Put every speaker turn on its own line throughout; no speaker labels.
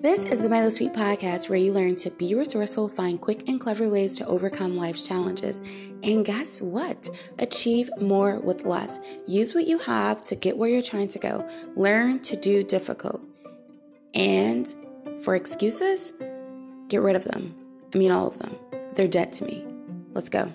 This is the Myla Sweet podcast where you learn to be resourceful, find quick and clever ways to overcome life's challenges, and guess what? Achieve more with less. Use what you have to get where you're trying to go. Learn to do difficult. And for excuses, get rid of them. I mean, all of them. They're dead to me. Let's go.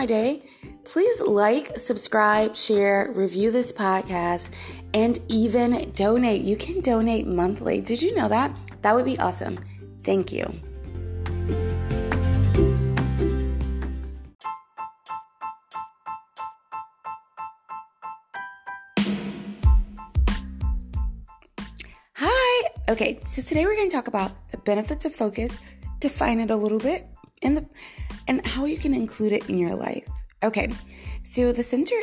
My day? Please like, subscribe, share, review this podcast, and even donate. You can donate monthly. Did you know that? That would be awesome. Thank you. Hi. Okay, so today we're going to talk about the benefits of focus, define it a little bit, and the and how you can include it in your life. Okay, so the center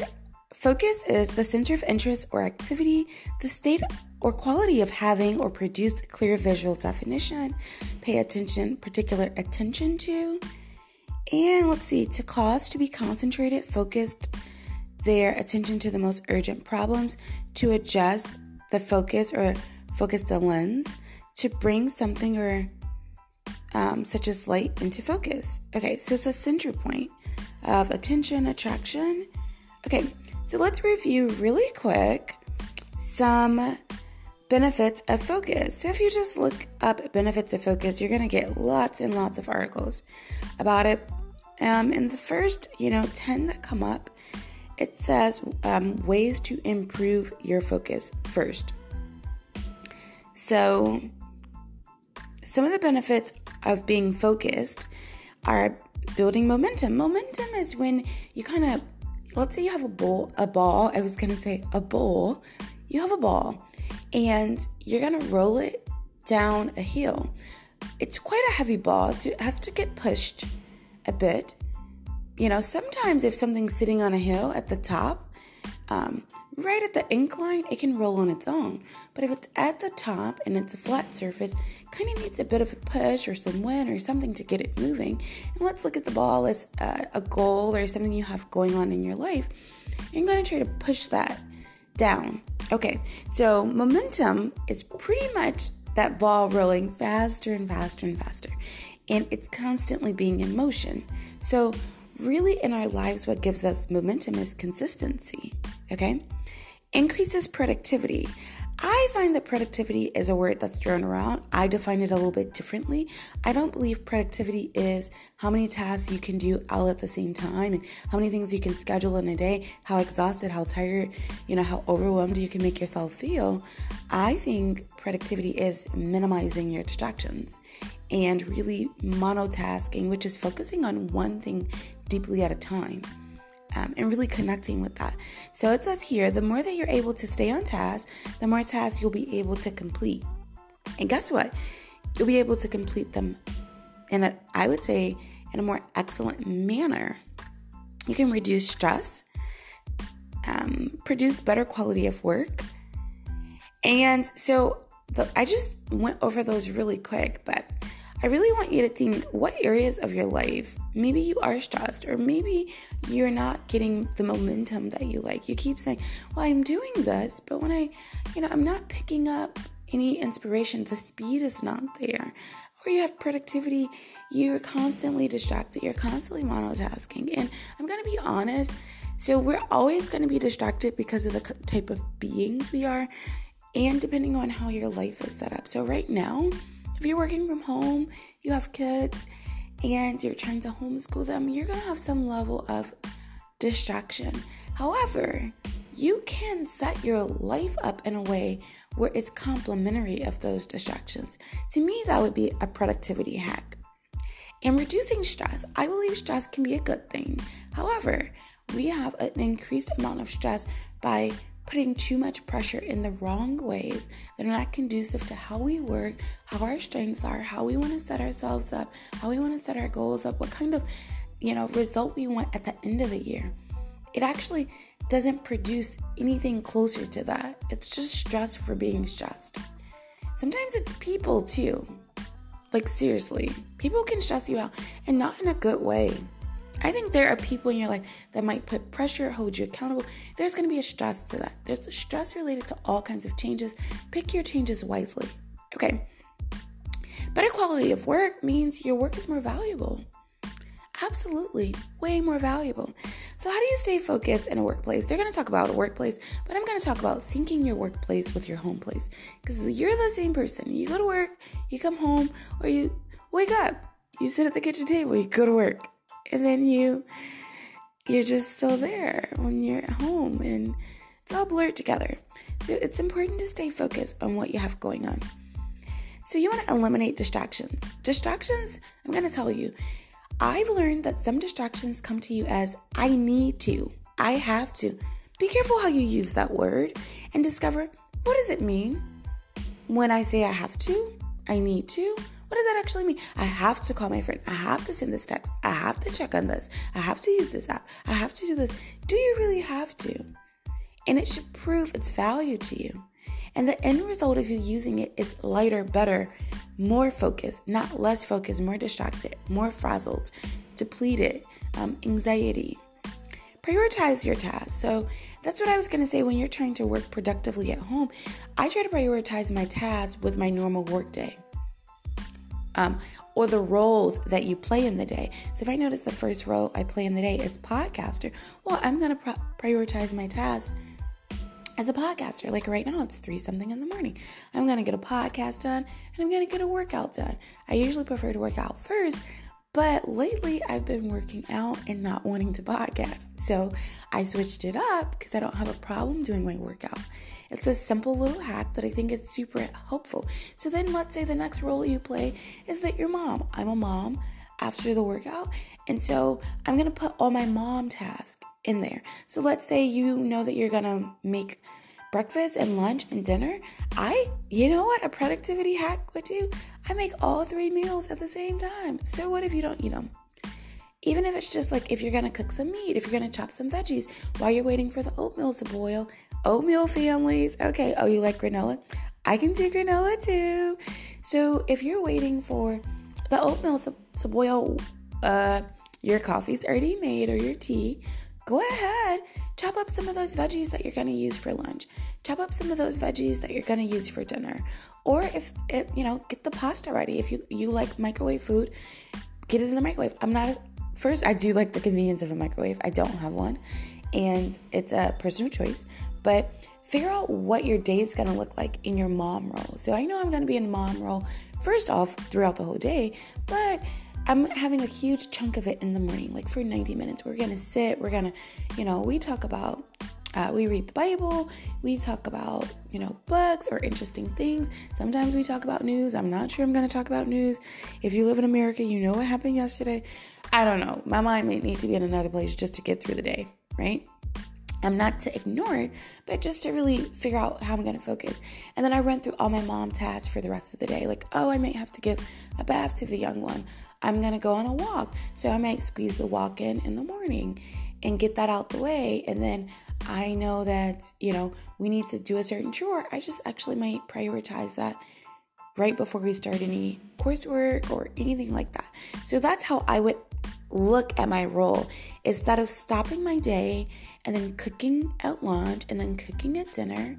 focus is the center of interest or activity, the state or quality of having or produced clear visual definition, pay attention, particular attention to, and let's see, to cause to be concentrated, focused their attention to the most urgent problems, to adjust the focus or focus the lens, to bring something or um, such as light into focus. Okay, so it's a center point of attention, attraction. Okay, so let's review really quick some benefits of focus. So if you just look up benefits of focus, you're going to get lots and lots of articles about it. Um, and the first, you know, 10 that come up, it says um, ways to improve your focus first. So some of the benefits of being focused are building momentum. Momentum is when you kind of let's say you have a ball, a ball, I was going to say a bowl. You have a ball and you're going to roll it down a hill. It's quite a heavy ball, so it has to get pushed a bit. You know, sometimes if something's sitting on a hill at the top, um, right at the incline, it can roll on its own. But if it's at the top and it's a flat surface, kind of needs a bit of a push or some wind or something to get it moving. And let's look at the ball as a, a goal or something you have going on in your life. You're going to try to push that down. Okay, so momentum is pretty much that ball rolling faster and faster and faster. And it's constantly being in motion. So, really, in our lives, what gives us momentum is consistency. Okay? Increases productivity. I find that productivity is a word that's thrown around. I define it a little bit differently. I don't believe productivity is how many tasks you can do all at the same time and how many things you can schedule in a day, how exhausted, how tired, you know, how overwhelmed you can make yourself feel. I think productivity is minimizing your distractions and really monotasking, which is focusing on one thing deeply at a time um, and really connecting with that. So it says here the more that you're able to stay on task, the more tasks you'll be able to complete. And guess what? You'll be able to complete them in a, I would say, in a more excellent manner. You can reduce stress, um, produce better quality of work. And so the, I just went over those really quick, but I really want you to think what areas of your life maybe you are stressed or maybe you're not getting the momentum that you like. You keep saying, "Well, I'm doing this, but when I, you know, I'm not picking up any inspiration. The speed is not there." Or you have productivity, you're constantly distracted, you're constantly monotasking. And I'm going to be honest, so we're always going to be distracted because of the type of beings we are and depending on how your life is set up. So right now, if you're working from home, you have kids, and you're trying to homeschool them, you're going to have some level of distraction. However, you can set your life up in a way where it's complementary of those distractions. To me, that would be a productivity hack. And reducing stress, I believe stress can be a good thing. However, we have an increased amount of stress by putting too much pressure in the wrong ways that are not conducive to how we work, how our strengths are, how we want to set ourselves up, how we want to set our goals up, what kind of, you know, result we want at the end of the year. It actually doesn't produce anything closer to that. It's just stress for being stressed. Sometimes it's people too. Like, seriously, people can stress you out and not in a good way. I think there are people in your life that might put pressure, hold you accountable. There's going to be a stress to that. There's stress related to all kinds of changes. Pick your changes wisely. Okay. Better quality of work means your work is more valuable. Absolutely, way more valuable. So, how do you stay focused in a workplace? They're going to talk about a workplace, but I'm going to talk about syncing your workplace with your home place because you're the same person. You go to work, you come home, or you wake up, you sit at the kitchen table, you go to work, and then you you're just still there when you're at home, and it's all blurred together. So, it's important to stay focused on what you have going on. So, you want to eliminate distractions. Distractions, I'm going to tell you I've learned that some distractions come to you as I need to, I have to. Be careful how you use that word and discover what does it mean when I say I have to, I need to. What does that actually mean? I have to call my friend. I have to send this text. I have to check on this. I have to use this app. I have to do this. Do you really have to? And it should prove its value to you. And the end result of you using it is lighter, better, more focused, not less focused, more distracted, more frazzled, depleted, um, anxiety. Prioritize your tasks. So that's what I was going to say when you're trying to work productively at home. I try to prioritize my tasks with my normal workday. Um, or the roles that you play in the day. So if I notice the first role I play in the day is podcaster, well, I'm going to pro- prioritize my tasks as a podcaster. Like right now, it's three something in the morning. I'm going to get a podcast done and I'm going to get a workout done. I usually prefer to work out first, but lately I've been working out and not wanting to podcast. So I switched it up because I don't have a problem doing my workout. It's a simple little hack that I think is super helpful. So then let's say the next role you play is that you're mom. I'm a mom after the workout. And so I'm going to put all my mom tasks in there. So let's say you know that you're gonna make breakfast and lunch and dinner. I, you know what, a productivity hack would do? I make all three meals at the same time. So what if you don't eat them? Even if it's just like if you're gonna cook some meat, if you're gonna chop some veggies while you're waiting for the oatmeal to boil. Oatmeal families, okay. Oh, you like granola? I can do granola too. So if you're waiting for the oatmeal to, to boil, uh, your coffee's already made or your tea go ahead, chop up some of those veggies that you're to use for lunch. Chop up some of those veggies that you're to use for dinner. Or if you know, get the pasta ready. If you you like microwave food, get it in the microwave. I'm not first I do like the convenience of a microwave. I don't have one. And it's a personal choice, but figure out what your day is going to look like in your mom role. So I know I'm going to be in mom role first off throughout the whole day, but I'm having a huge chunk of it in the morning, like for 90 minutes. We're gonna sit, we're gonna, you know, we talk about, uh, we read the Bible, we talk about, you know, books or interesting things. Sometimes we talk about news. I'm not sure I'm gonna talk about news. If you live in America, you know what happened yesterday. I don't know. My mind may need to be in another place just to get through the day, right? I'm not to ignore it, but just to really figure out how I'm going to focus. And then I run through all my mom tasks for the rest of the day. Like, oh, I might have to give a bath to the young one. I'm going to go on a walk. So I might squeeze the walk in in the morning and get that out the way. And then I know that, you know, we need to do a certain chore. I just actually might prioritize that right before we start any coursework or anything like that. So that's how I would look at my role instead of stopping my day and then cooking at lunch and then cooking at dinner.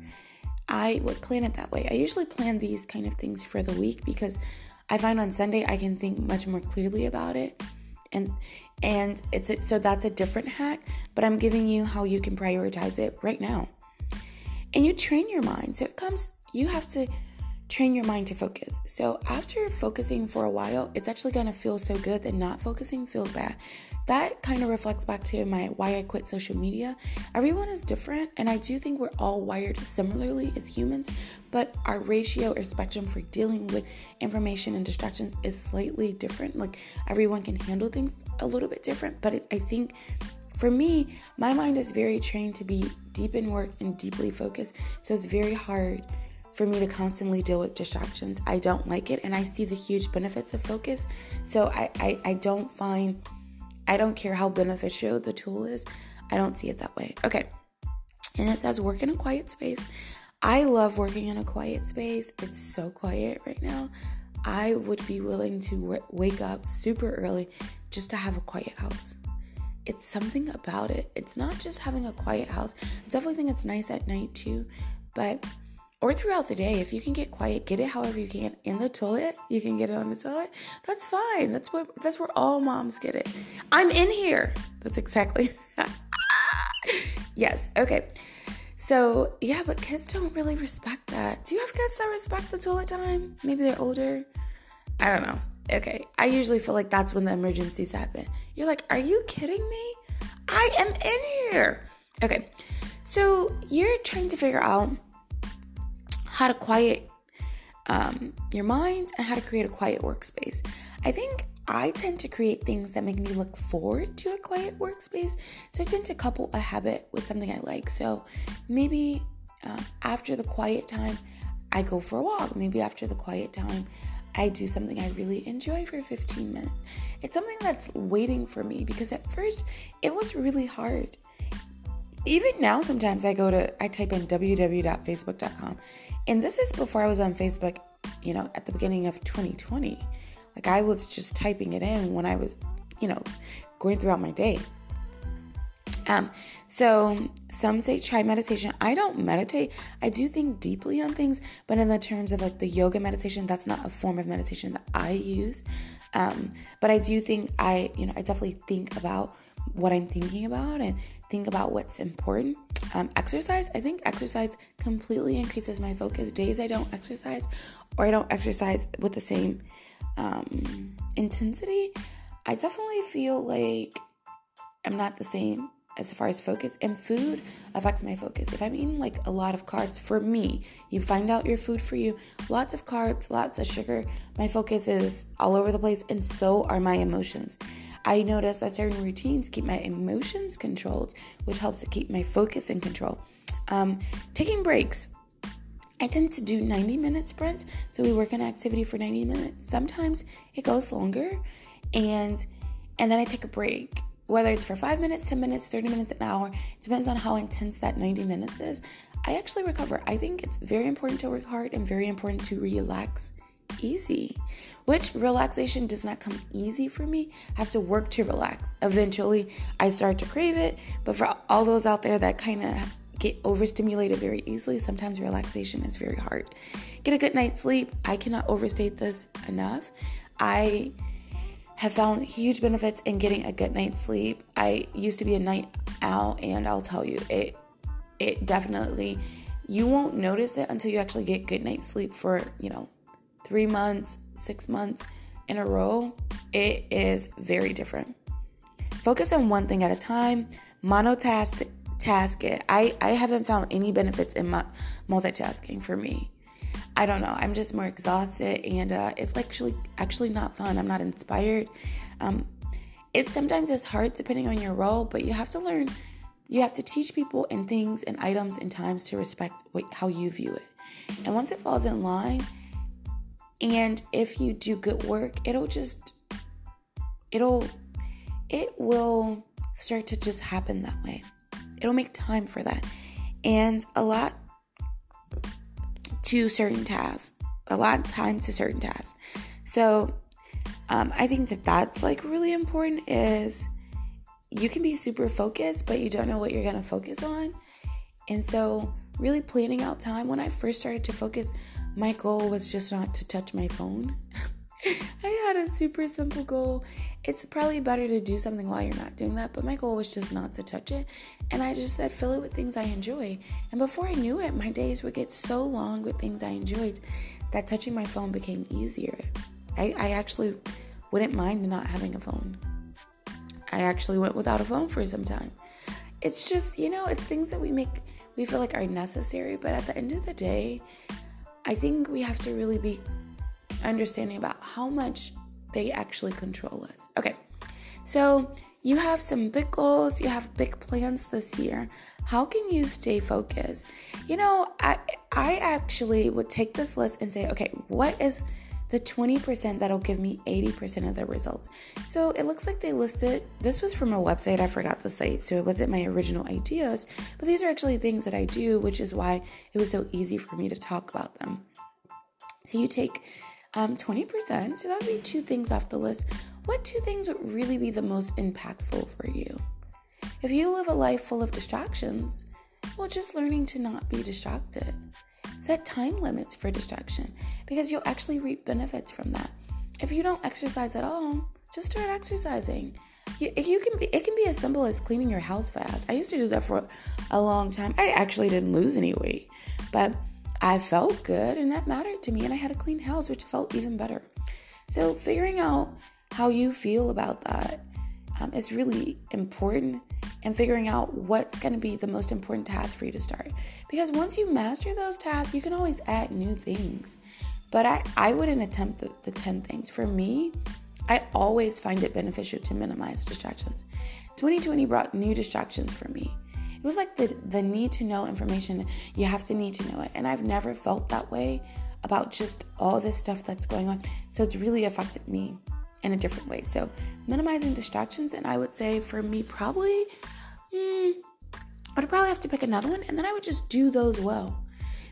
I would plan it that way. I usually plan these kind of things for the week because I find on Sunday I can think much more clearly about it. And and it's a, so that's a different hack, but I'm giving you how you can prioritize it right now. And you train your mind. So it comes you have to train your mind to focus. So after focusing for a while, it's actually going to feel so good that not focusing feels bad that kind of reflects back to my why I quit social media. Everyone is different, and I do think we're all wired similarly as humans, but our ratio or spectrum for dealing with information and distractions is slightly different. Like everyone can handle things a little bit different, but it, I think for me, my mind is very trained to be deep in work and deeply focused, so it's very hard for me to constantly deal with distractions. I don't like it, and I see the huge benefits of focus, so I, I, I don't find I don't care how beneficial the tool is, I don't see it that way. Okay. And it says work in a quiet space. I love working in a quiet space. It's so quiet right now. I would be willing to w- wake up super early just to have a quiet house. It's something about it. It's not just having a quiet house. I definitely think it's nice at night too, but or throughout the day, if you can get quiet, get it however you can. In the toilet, you can get it on the toilet. That's fine. That's what that's where all moms get it. I'm in here. That's exactly. yes. Okay. So yeah, but kids don't really respect that. Do you have kids that respect the toilet time? Maybe they're older. I don't know. Okay. I usually feel like that's when the emergencies happen. You're like, are you kidding me? I am in here. Okay. So you're trying to figure out how to quiet um, your mind and how to create a quiet workspace. I think I tend to create things that make me look forward to a quiet workspace. So I tend to couple a habit with something I like. So maybe uh, after the quiet time, I go for a walk. Maybe after the quiet time, I do something I really enjoy for 15 minutes. It's something that's waiting for me because at first it was really hard. Even now, sometimes I go to, I type in www.facebook.com and this is before I was on Facebook, you know, at the beginning of 2020. Like I was just typing it in when I was, you know, going throughout my day. Um, so some say try meditation. I don't meditate. I do think deeply on things, but in the terms of like the yoga meditation, that's not a form of meditation that I use. Um, but I do think I, you know, I definitely think about what I'm thinking about and think about what's important. Um, exercise, I think exercise completely increases my focus. Days I don't exercise or I don't exercise with the same um, intensity, I definitely feel like I'm not the same as far as focus and food affects my focus. If I'm eating like a lot of carbs for me, you find out your food for you, lots of carbs, lots of sugar, my focus is all over the place and so are my emotions. I notice that certain routines keep my emotions controlled, which helps to keep my focus in control. Um, taking breaks. I tend to do 90 minute sprints, so we work an activity for 90 minutes. Sometimes it goes longer, and and then I take a break. Whether it's for five minutes, 10 minutes, 30 minutes, an hour, it depends on how intense that 90 minutes is. I actually recover. I think it's very important to work hard and very important to relax easy, which relaxation does not come easy for me. I have to work to relax. Eventually, I start to crave it. But for all those out there that kind of get overstimulated very easily, sometimes relaxation is very hard. Get a good night's sleep. I cannot overstate this enough. I have found huge benefits in getting a good night's sleep. I used to be a night owl, and I'll tell you, it it definitely you won't notice it until you actually get good night's sleep for you know three months, six months in a row, it is very different. Focus on one thing at a time, monotask task it. I, I haven't found any benefits in my multitasking for me. I don't know. I'm just more exhausted and uh, it's actually actually not fun. I'm not inspired. Um, it sometimes it's hard depending on your role, but you have to learn. You have to teach people and things and items and times to respect what, how you view it. And once it falls in line, and if you do good work, it'll just, it'll, it will start to just happen that way. It'll make time for that. And a lot to certain tasks, a lot of time to certain tasks. So um, I think that that's like really important is you can be super focused, but you don't know what you're going to focus on. And so, really planning out time. When I first started to focus my goal was just not to touch my phone. I had a super simple goal. It's probably better to do something while you're not doing that, but my goal was just not to touch it. And I just said, fill it with things I enjoy. And before I knew it, my days would get so long with things I enjoyed that touching my phone became easier. I, I actually wouldn't mind not having a phone. I actually went without a phone for some time. It's just, you know, it's things that we make, we feel like are necessary, but at the end of the day, I think we have to really be understanding about how much they actually control us. Okay, so you have some big goals, you have big plans this year. How can you stay focused? You know, I I actually would take this list and say, okay, what is the 20% that'll give me 80% of the results. So it looks like they listed this was from a website, I forgot the site, so it wasn't my original ideas, but these are actually things that I do, which is why it was so easy for me to talk about them. So you take Um, 20%, so that would be two things off the list. What two things would really be the most impactful for you? If you live a life full of distractions, well, just learning to not be distracted. Set time limits for distraction because you'll actually reap benefits from that. If you don't exercise at all, just start exercising. You, you can be, it can be as simple as cleaning your house fast. I used to do that for a long time. I actually didn't lose any weight, but I felt good and that mattered to me. And I had a clean house, which felt even better. So figuring out how you feel about that um, is really important and figuring out what's going to be the most important task for you to start. Because once you master those tasks, you can always add new things. But I, I wouldn't attempt the, the 10 things. For me, I always find it beneficial to minimize distractions. 2020 brought new distractions for me. It was like the, the need to know information, you have to need to know it. And I've never felt that way about just all this stuff that's going on. So it's really affected me in a different way. So minimizing distractions, and I would say for me, probably, mm, I'd probably have to pick another one, and then I would just do those well.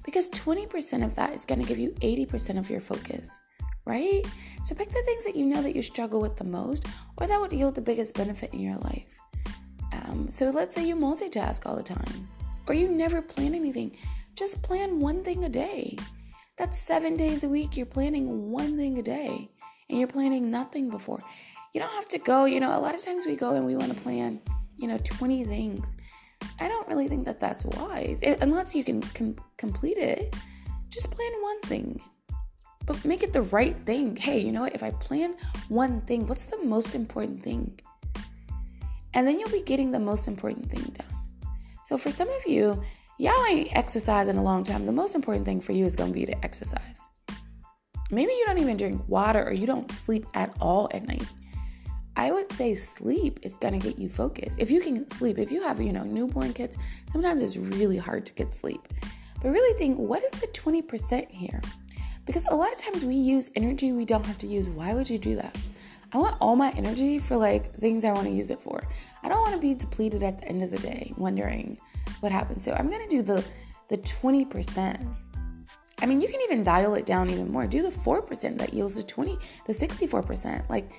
Because 20% of that is going to give you 80% of your focus, right? So pick the things that you know that you struggle with the most, or that would yield the biggest benefit in your life. Um, so let's say you multitask all the time, or you never plan anything. Just plan one thing a day. That's seven days a week. You're planning one thing a day and you're planning nothing before. You don't have to go, you know, a lot of times we go and we want to plan, you know, 20 things. I don't really think that that's wise. It, unless you can com- complete it, just plan one thing. But make it the right thing. Hey, you know what? If I plan one thing, what's the most important thing? And then you'll be getting the most important thing done. So for some of you, y'all ain't exercised in a long time. The most important thing for you is going to be to exercise. Maybe you don't even drink water or you don't sleep at all at night. I would say sleep is gonna get you focused. If you can sleep, if you have, you know, newborn kids, sometimes it's really hard to get sleep. But really think, what is the 20% here? Because a lot of times we use energy we don't have to use. Why would you do that? I want all my energy for like things I want to use it for. I don't want to be depleted at the end of the day wondering what happened. So I'm gonna do the the 20%. I mean, you can even dial it down even more. Do the 4% that yields the 20, the 64%. Like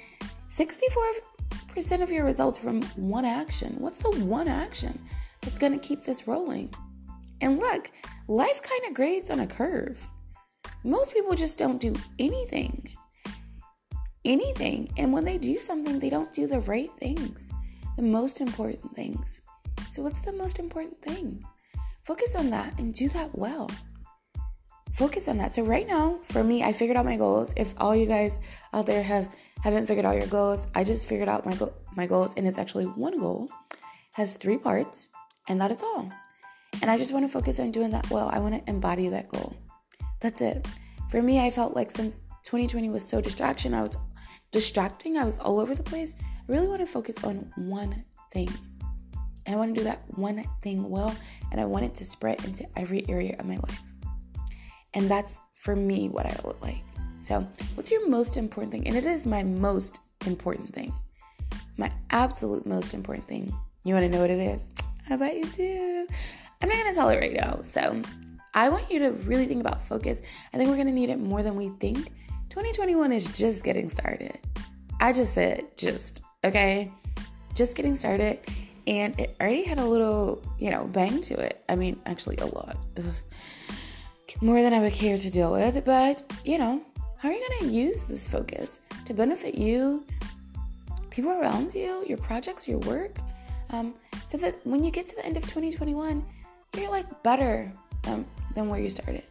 64% of your results from one action. What's the one action that's going to keep this rolling? And look, life kind of grades on a curve. Most people just don't do anything. Anything. And when they do something, they don't do the right things, the most important things. So, what's the most important thing? Focus on that and do that well focus on that. So right now, for me, I figured out my goals. If all you guys out there have haven't figured out your goals, I just figured out my go- my goals, and it's actually one goal, has three parts, and that is all. And I just want to focus on doing that well. I want to embody that goal. That's it. For me, I felt like since 2020 was so distraction, I was distracting. I was all over the place. I really want to focus on one thing. And I want to do that one thing well, and I want it to spread into every area of my life. And that's for me what I would like. So, what's your most important thing? And it is my most important thing. My absolute most important thing. You want to know what it is? I bet you do. I'm not going to tell it right now. So, I want you to really think about focus. I think we're going to need it more than we think. 2021 is just getting started. I just said just, okay? Just getting started. And it already had a little, you know, bang to it. I mean, actually, a lot. More than I would care to deal with. But, you know, how are you going to use this focus to benefit you, people around you, your projects, your work? Um, so that when you get to the end of 2021, you're like better um, than where you started.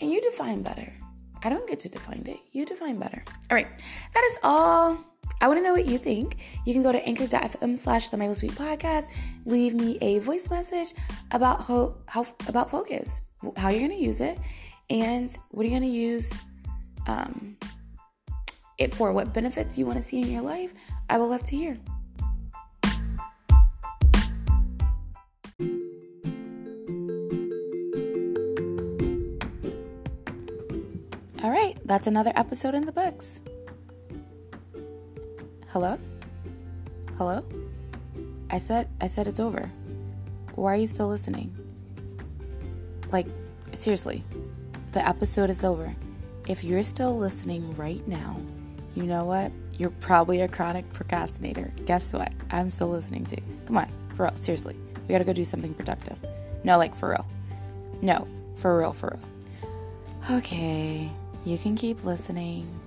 And you define better. I don't get to define it. You define better. All right. That is all. I want to know what you think. You can go to anchor.fm slash the Myla Sweet podcast. Leave me a voice message about how, how about focus how you're going to use it, and what are you going to use um, it for, what benefits you want to see in your life. I would love to hear. All right, that's another episode in the books. Hello? Hello? I said I said it's over. Why are you still listening? Like, seriously, the episode is over. if you're still listening right now, you know what? You're probably a chronic procrastinator. Guess what? I'm still listening to. Come on, for real, seriously. We gotta go do something productive. No, like for real. No, for real, for real. Okay, you can keep listening.